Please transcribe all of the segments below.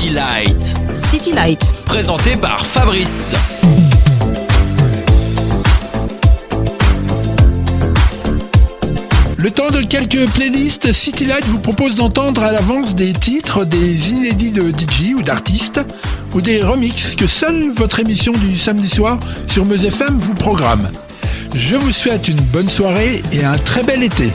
City Light. City Light. Présenté par Fabrice. Le temps de quelques playlists, City Light vous propose d'entendre à l'avance des titres, des inédits de DJ ou d'artistes, ou des remixes que seule votre émission du samedi soir sur Meuse FM vous programme. Je vous souhaite une bonne soirée et un très bel été.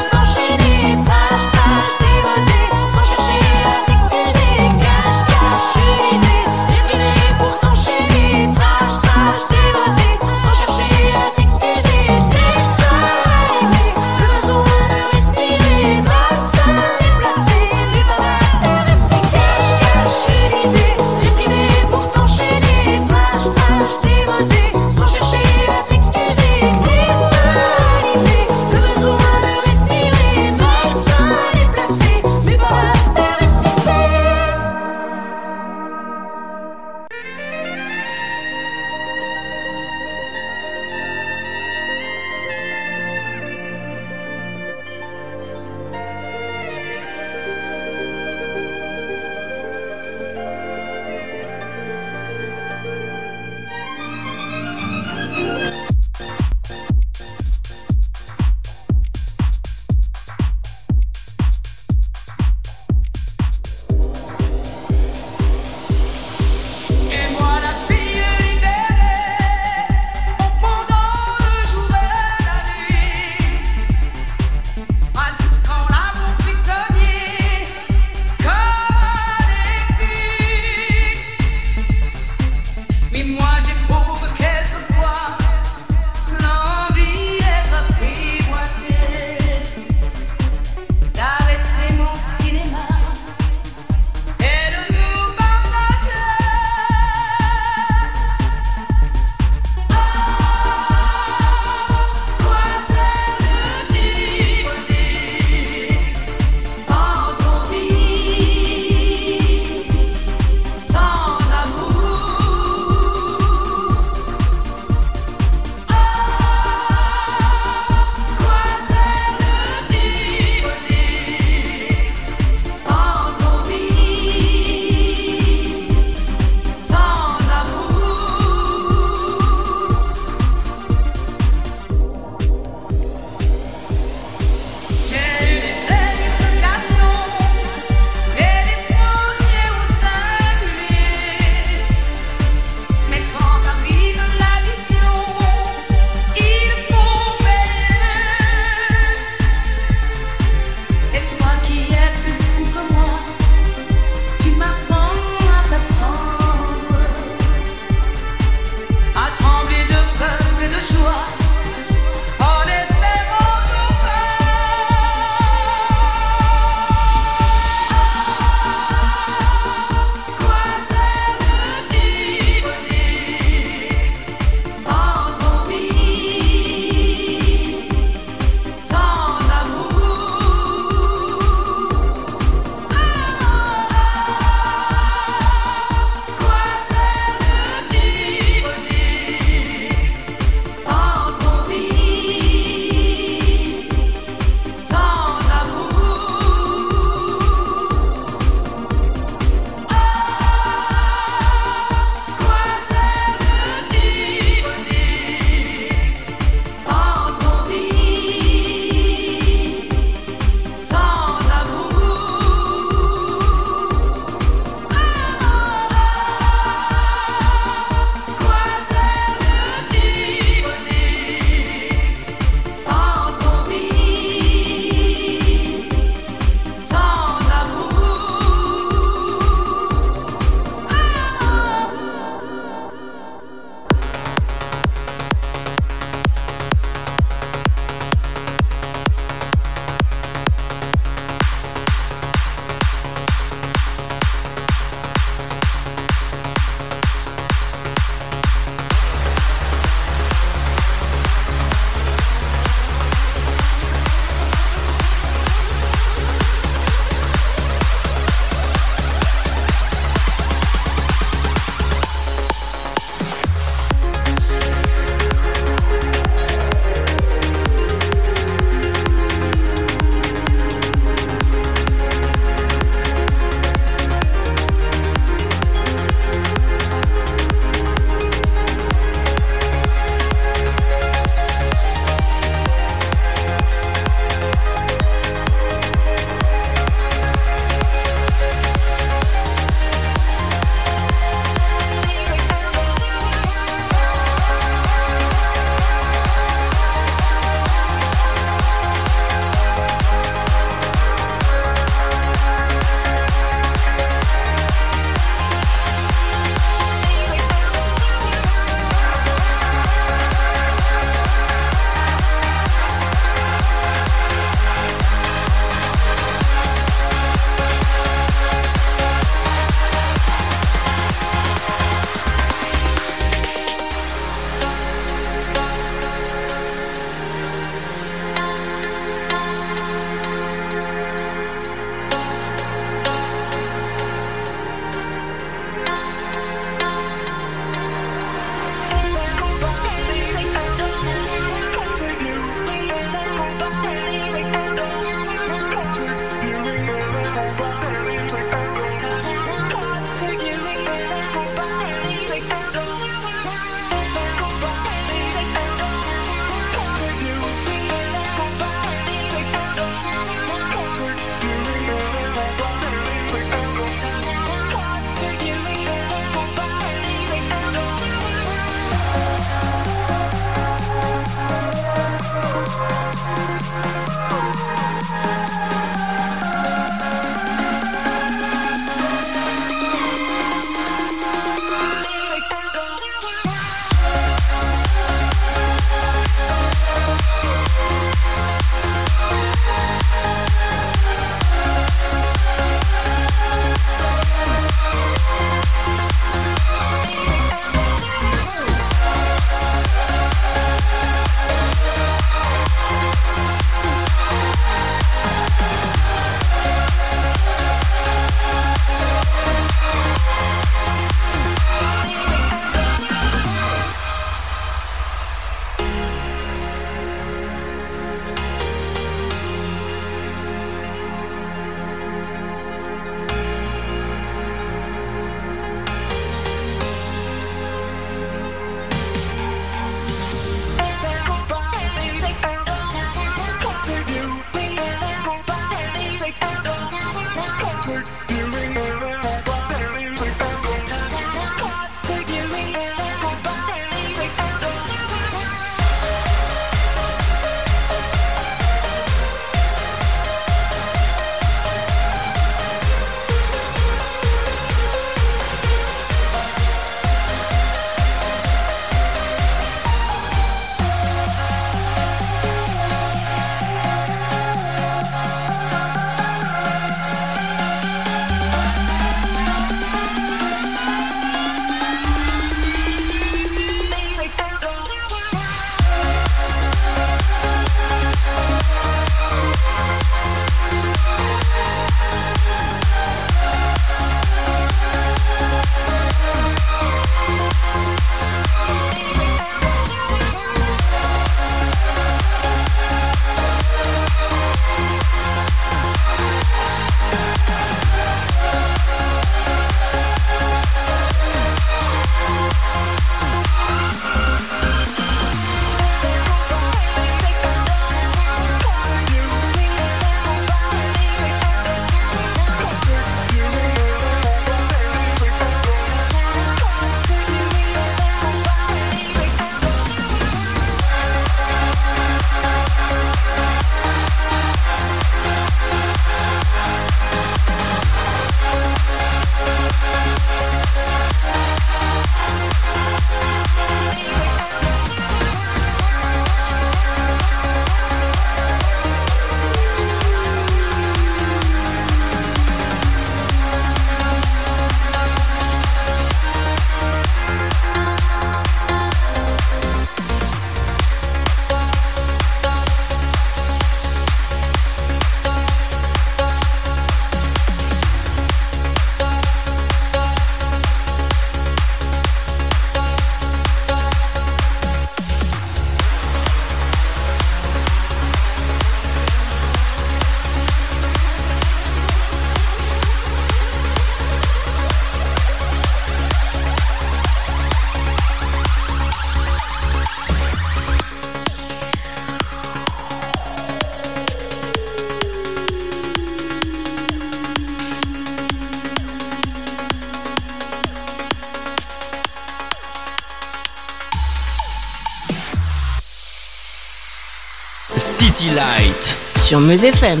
City Light. Sur Meuse FM.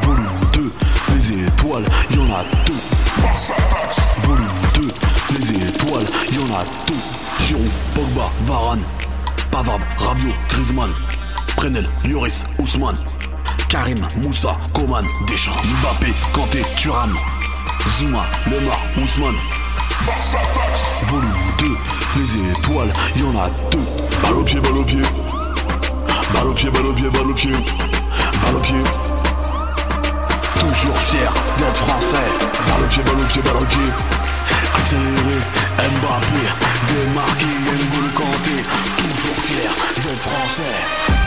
Volume 2, les étoiles, y en a deux. Volume 2, les étoiles, y en a deux. Giroud, Pogba, Varane, Pavard, Rabiot, Griezmann, Prenel, Lloris, Ousmane, Karim, Moussa, Coman, Deschamps, Mbappé, Kanté, Turam, Zuma, Lemar, Ousmane. Volume 2, les étoiles, y en a deux. Balle au pied, balle au pied. Balle au pied, balle au pied, balle au pied. Balle au pied. Toujours fier d'être français. Balle au pied, balle au pied, balle au pied. Accéléré, Mbappé, démarqué, N'Golo Kanté. Toujours fier d'être français.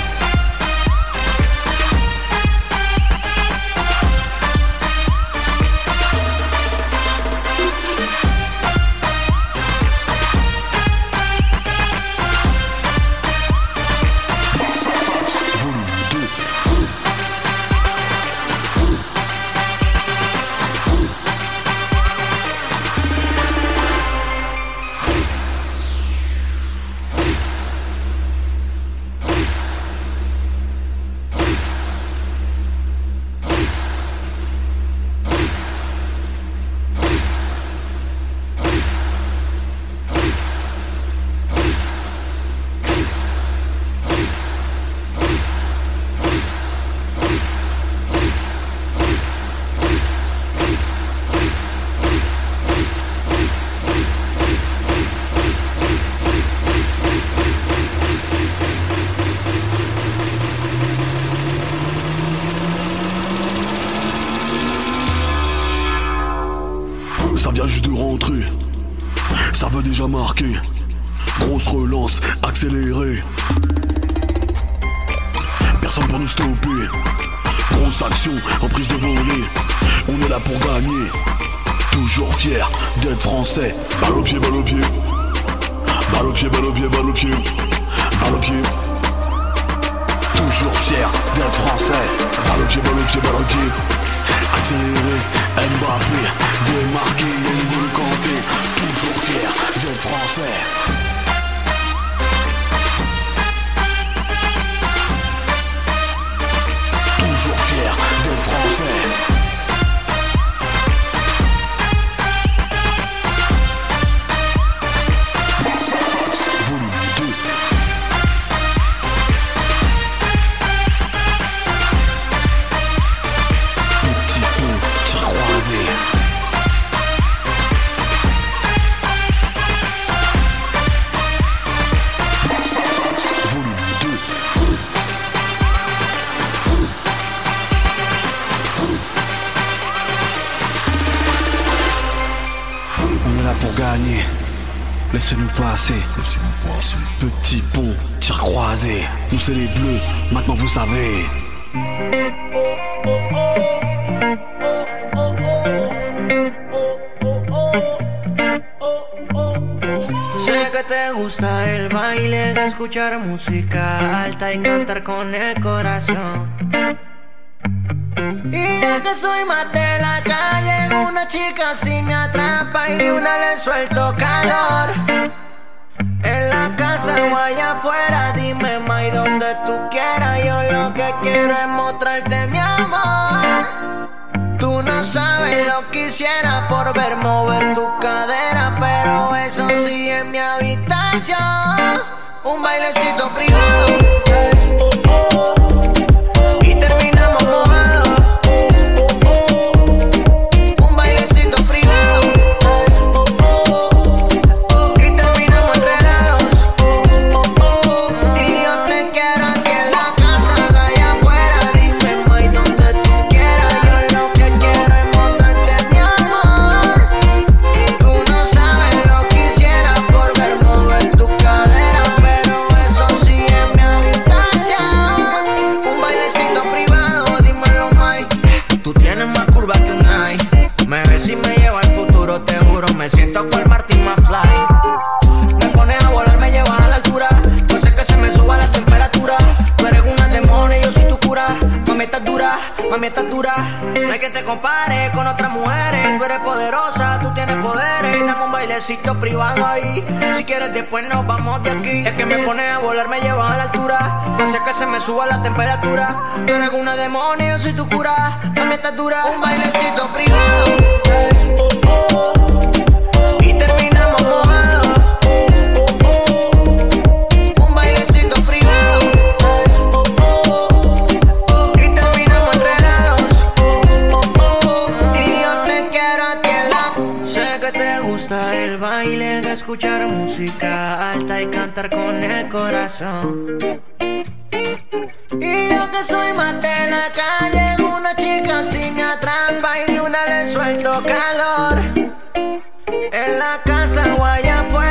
Grosse relance, accélérée. Personne pour nous stopper. Grosse action, reprise de volée. On est là pour gagner. Toujours fier d'être français. Balle au pied, balle au pied. Balle au pied, balle au pied, balle au pied. Balle au pied. Toujours fier d'être français. Balle au pied, balle au pied, balle au pied. Accéléré, Mbappé, démarqué, N'Golo Kanté. Toujours fier d'être français. Toujours fier d'être français. Laissez-nous passer. Petit pont, tir croisé. Nous c'est les bleus, maintenant vous savez. Sé que te gusta el baile, escuchar música alta y cantar con el corazón. La calle, una chica así me atrapa y de una le suelto calor. En la casa o allá afuera, dime, May, donde tú quieras. Yo lo que quiero es mostrarte mi amor. Tú no sabes lo que quisiera por ver mover tu cadera, pero eso sí en mi habitación. Un bailecito privado. ey. compare con otras mujeres. Tú eres poderosa, tú tienes poderes. Dame un bailecito privado ahí. Si quieres, después nos vamos de aquí. Es que me pone a volar, me llevas a la altura. Pese que se me suba la temperatura. Tú eres una demonio, yo soy tu cura. También estás dura. Un bailecito privado. Oh, oh. y cantar con el corazón. Y yo que soy más de la calle, una chica si me atrapa y de una le suelto calor. En la casa o allá afuera.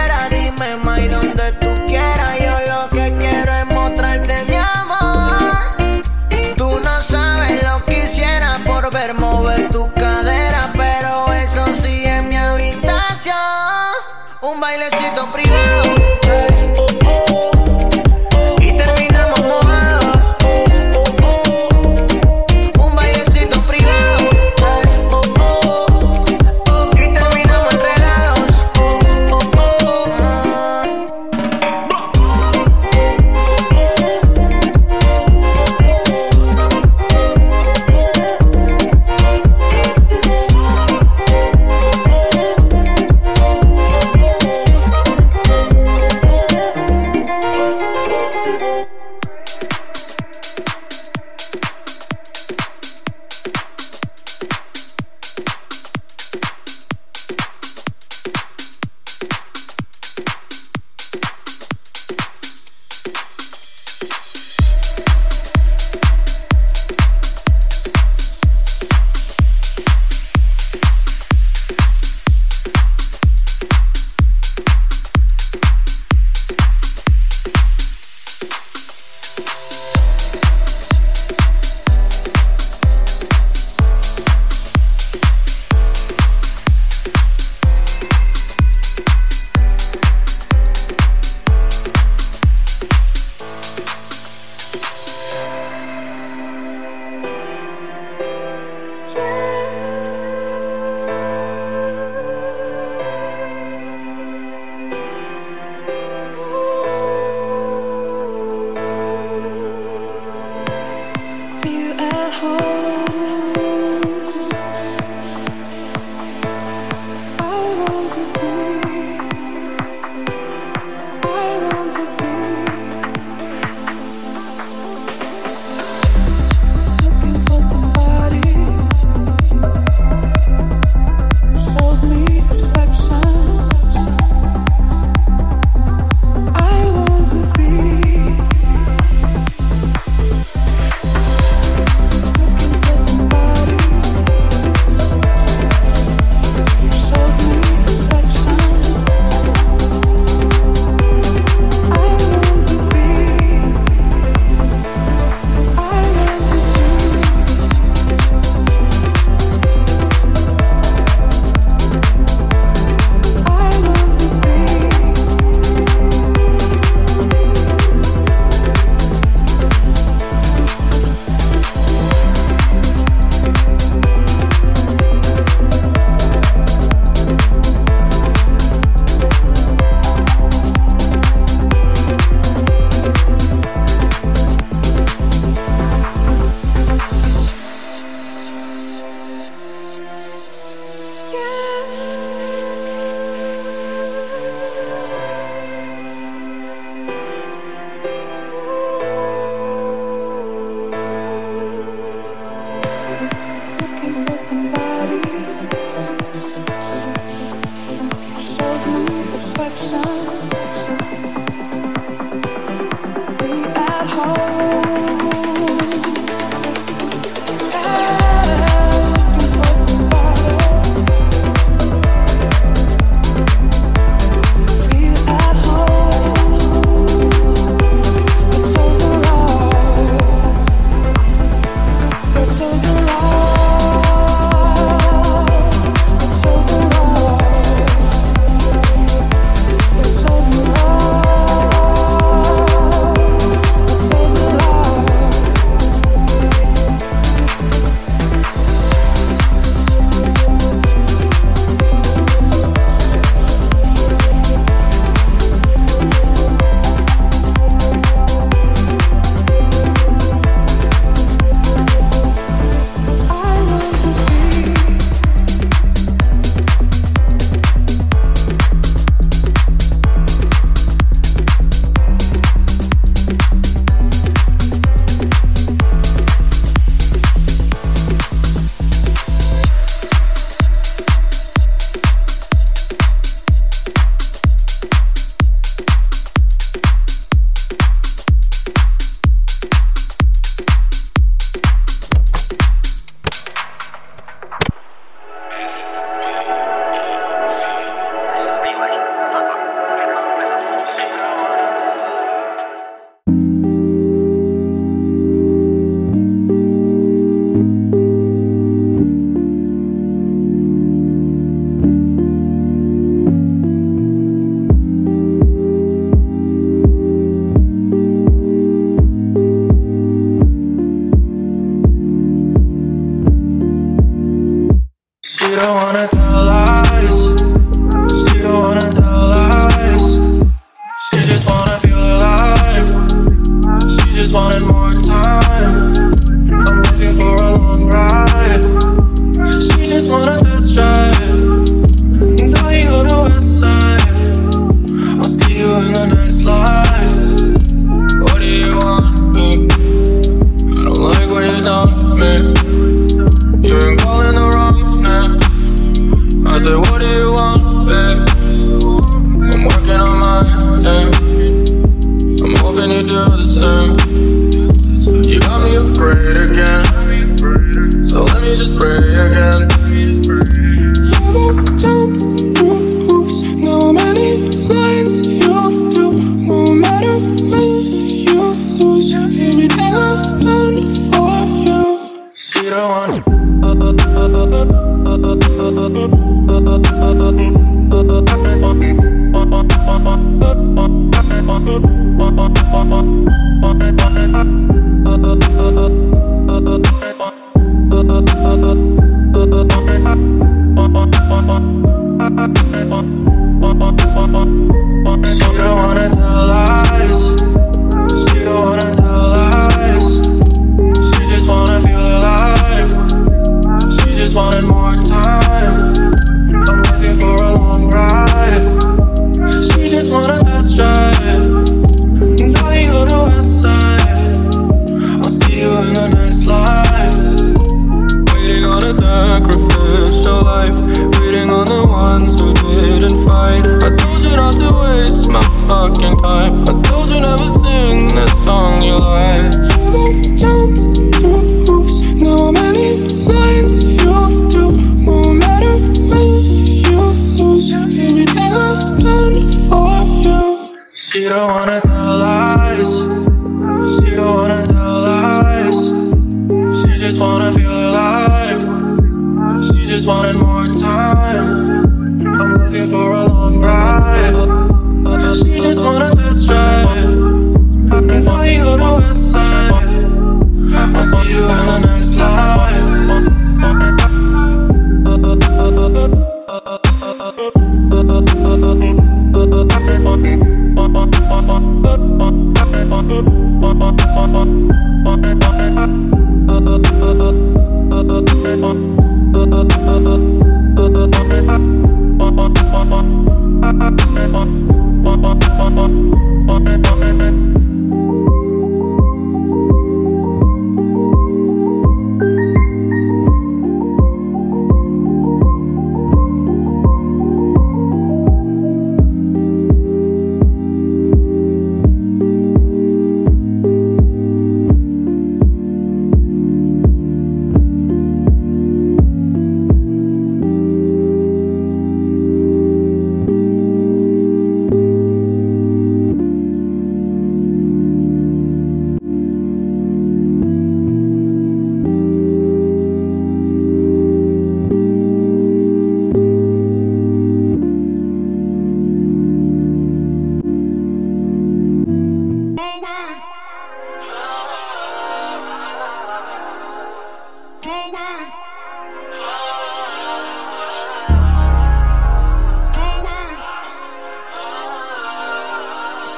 you don't wanna tell lies.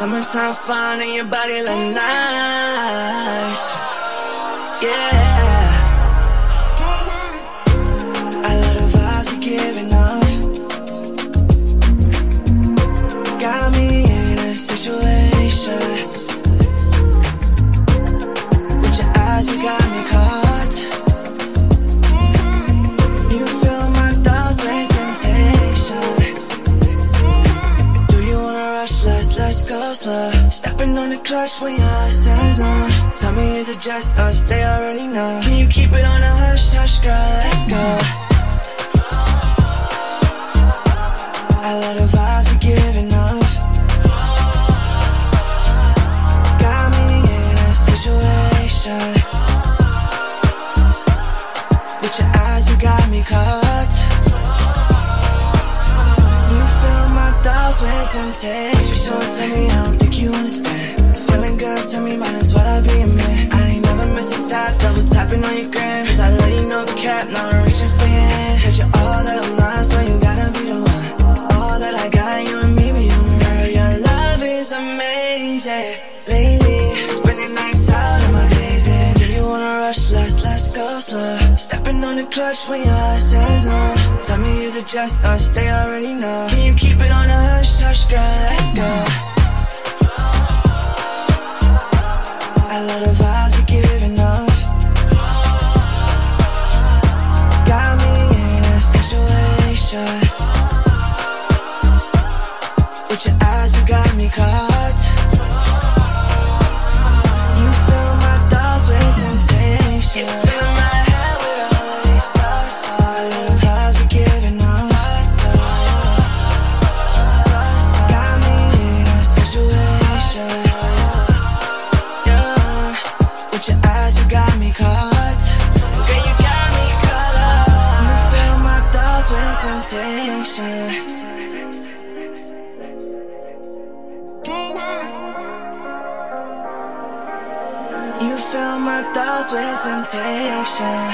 Summertime fine and your body look nice. Yeah. Clutch when your eyes says no. Tell me, is it just us? They already know. Can you keep it on a hush hush, girl? Let's go. I love the vibes you're giving off. Got me in a situation. With your eyes, you got me caught. You fill my thoughts with temptation. So tell me, I don't think you understand. Feeling good, tell me, might as well I be a man. I ain't never miss a tap, double tapping on your gram. Cause I let you know the cap, now I'm reaching for your hand. Said you're all that I'm not, so you gotta be the one. All that I got, you and me, be on the road. Your love is amazing. Lately, spending nights out in my days. And do you wanna rush? Let's, let's go slow. Stepping on the clutch when your eyes says no. Tell me, is it just us? They already know. Can you keep it on a hush, hush, girl? Let's go. I love the vibes you're giving off. Got me in a situation. Temptation.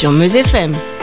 Sur Meuse FM.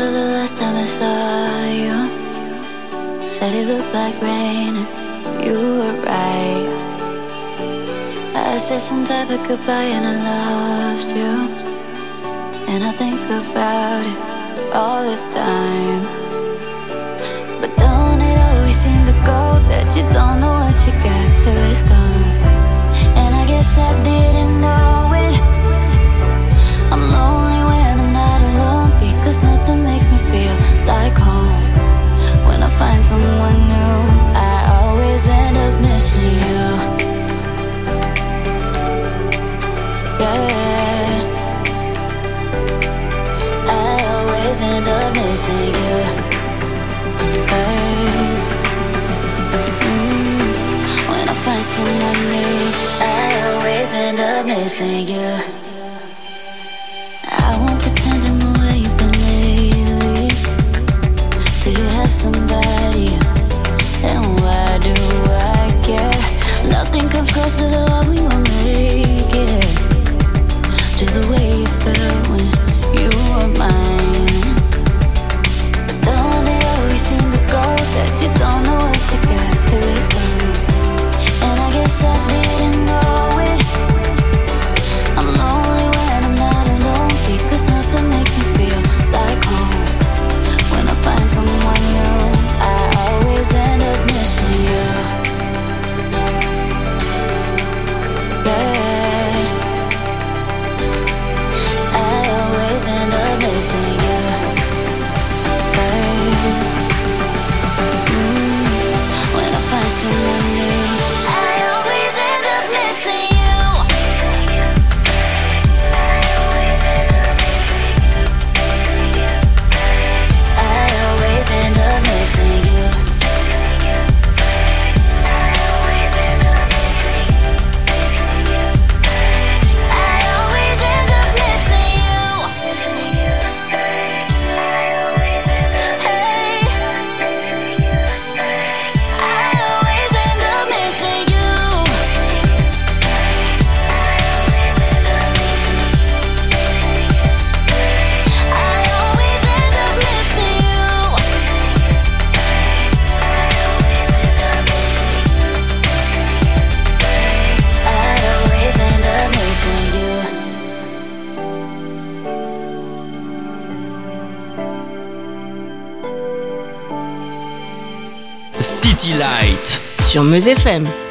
remember the last time I saw you. Said it looked like rain, and you were right. I said some type of goodbye, and I lost you. And I think about it all the time. But don't it always seem to go that you don't know what you got till it's gone? And I guess I didn't know. someone new. I always end up missing you. Yeah. I always end up missing you. Hey. Mm. When I find someone new, I always end up missing you. dancing Buzz FM.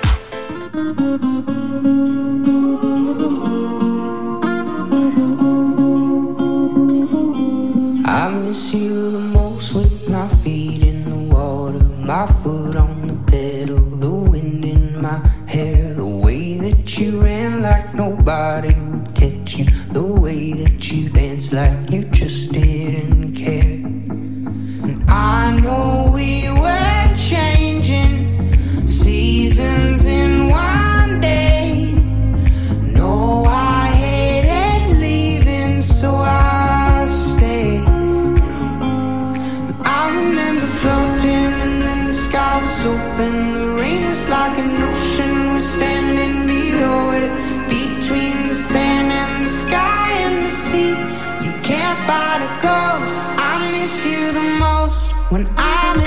When I'm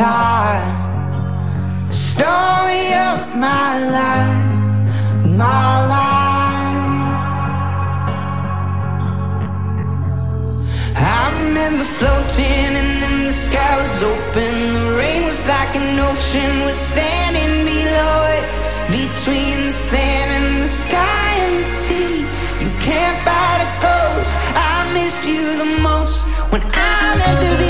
time. The story of my life, my life. I remember floating and then the sky was open. The rain was like an ocean. We're standing below it, between the sand and the sky and the sea. You can't buy the ghost. I miss you the most when I'm at the beach.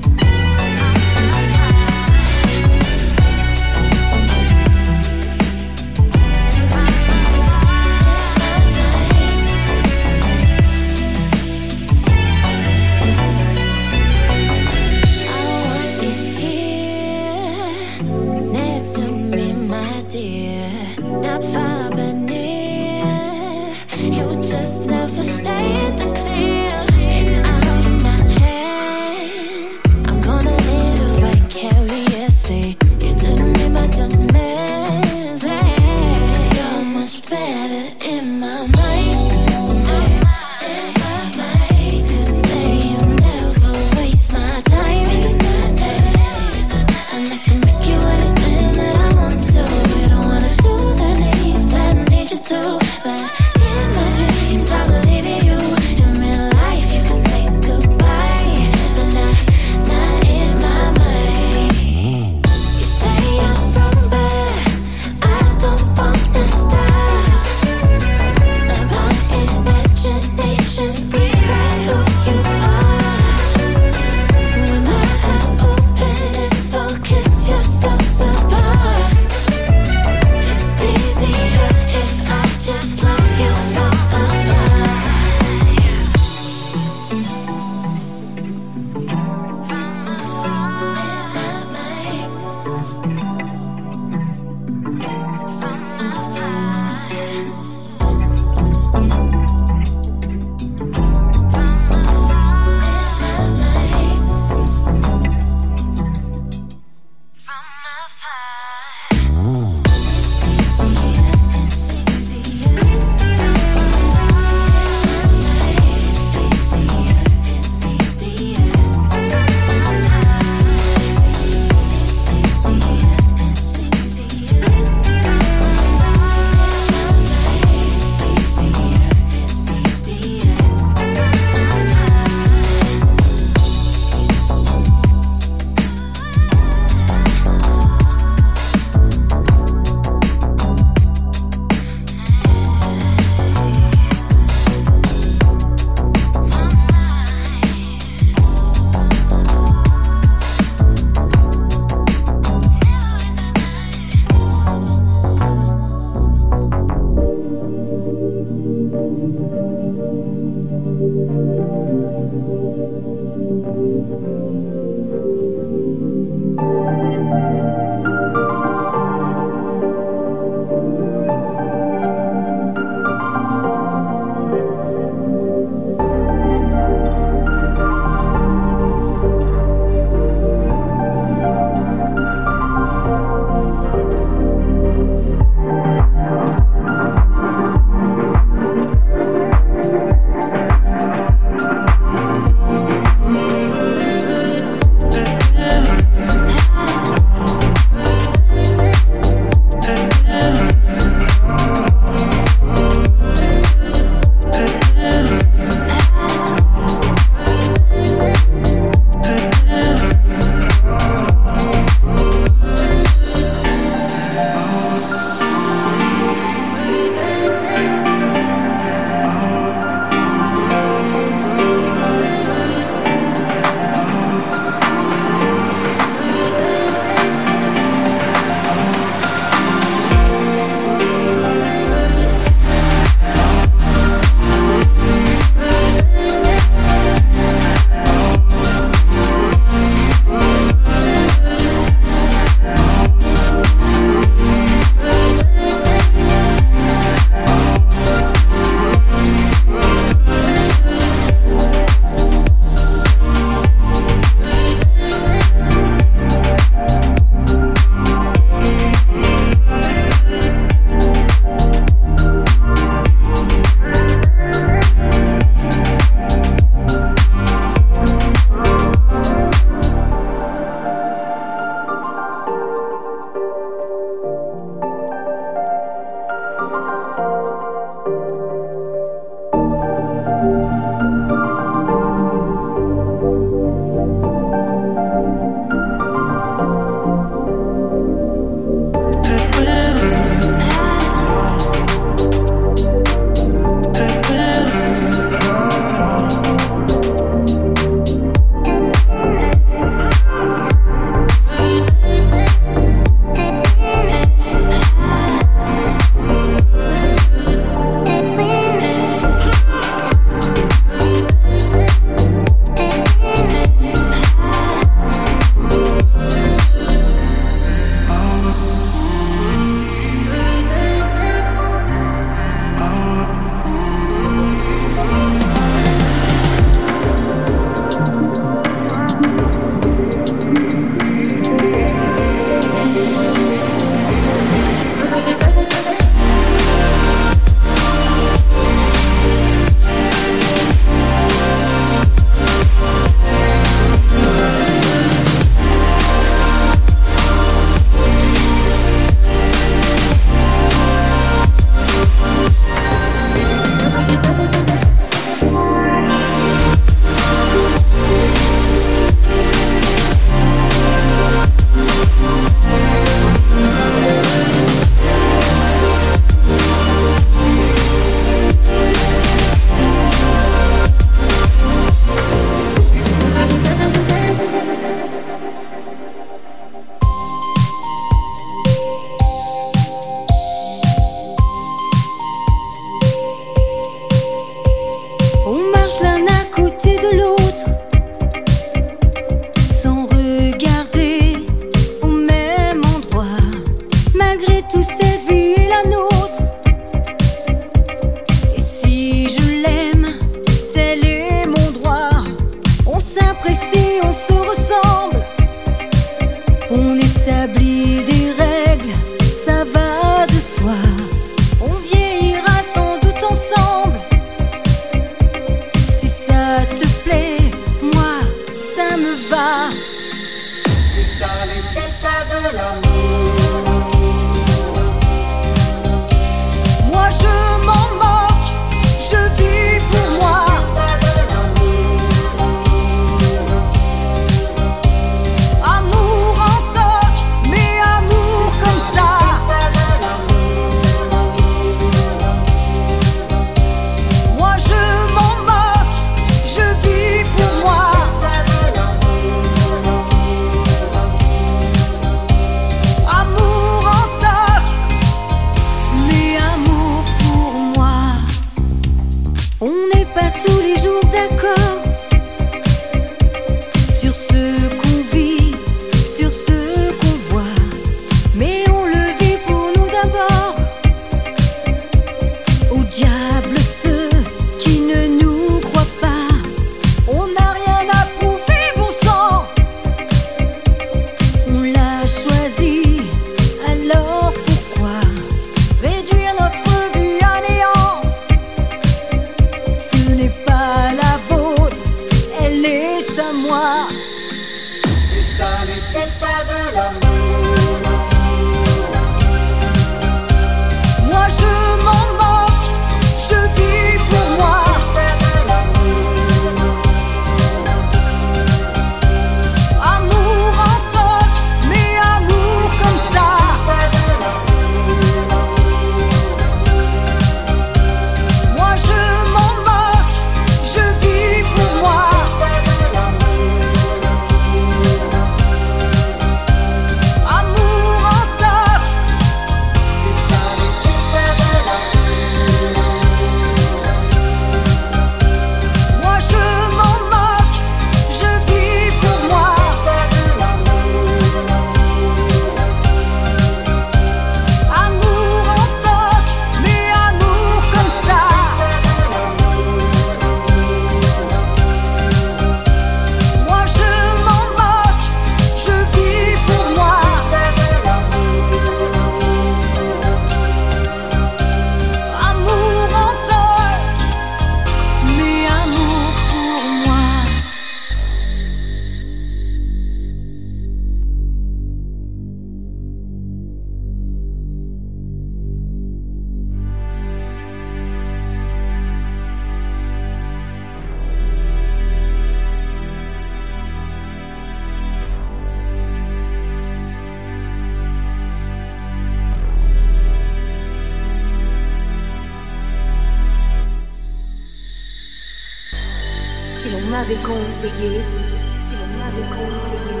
Si l'on m'avait conseillé,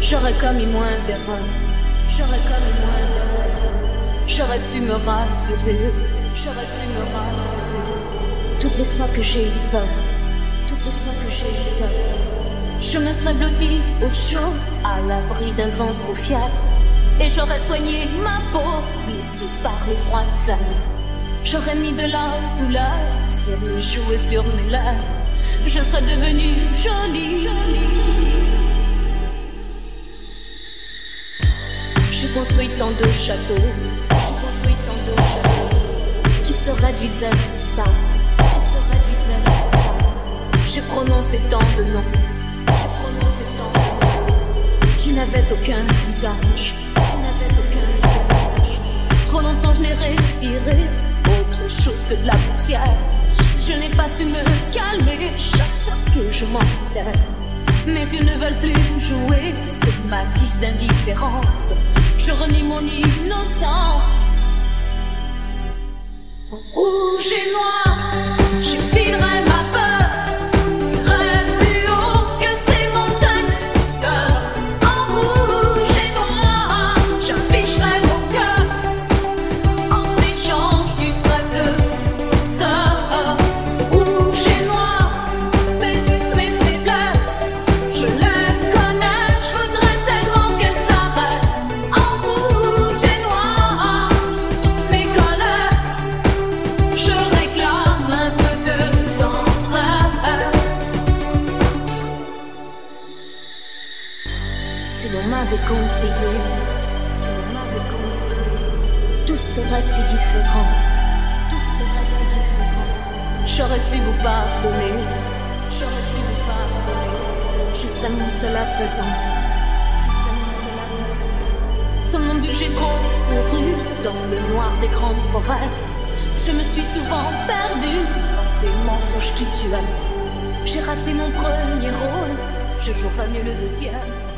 j'aurais commis moins d'erreurs, j'aurais commis moins d'erreurs, j'aurais su me rassurer, j'aurais su me rassurer. Toutes les fois que j'ai eu peur, toutes les fois que j'ai eu peur, je me serais blottie au chaud, à l'abri d'un vent trop fiable, et j'aurais soigné ma peau, blessée par les années. J'aurais mis de la douleur sur mes joues et sur mes lèvres. Je serais devenue jolie, jolie. J'ai construit tant de châteaux, j'ai construit tant de châteaux qui se réduisaient à ça, qui se réduisaient à ça. J'ai prononcé tant de noms, j'ai prononcé tant de noms qui n'avaient aucun visage, qui n'avaient aucun visage. Trop longtemps je n'ai respiré autre chose que de la poussière. Je n'ai pas su me calmer chaque fois que je m'enterre. Mes yeux ne veulent plus jouer cette magie d'indifférence. Je renie mon innocence. Rouge et noir, à présent. confondu, j'ai trop couru dans le noir des grandes forêts. Je me suis souvent perdue dans les mensonges qui tuent. J'ai raté mon premier rôle, je jouerai mieux le deuxième.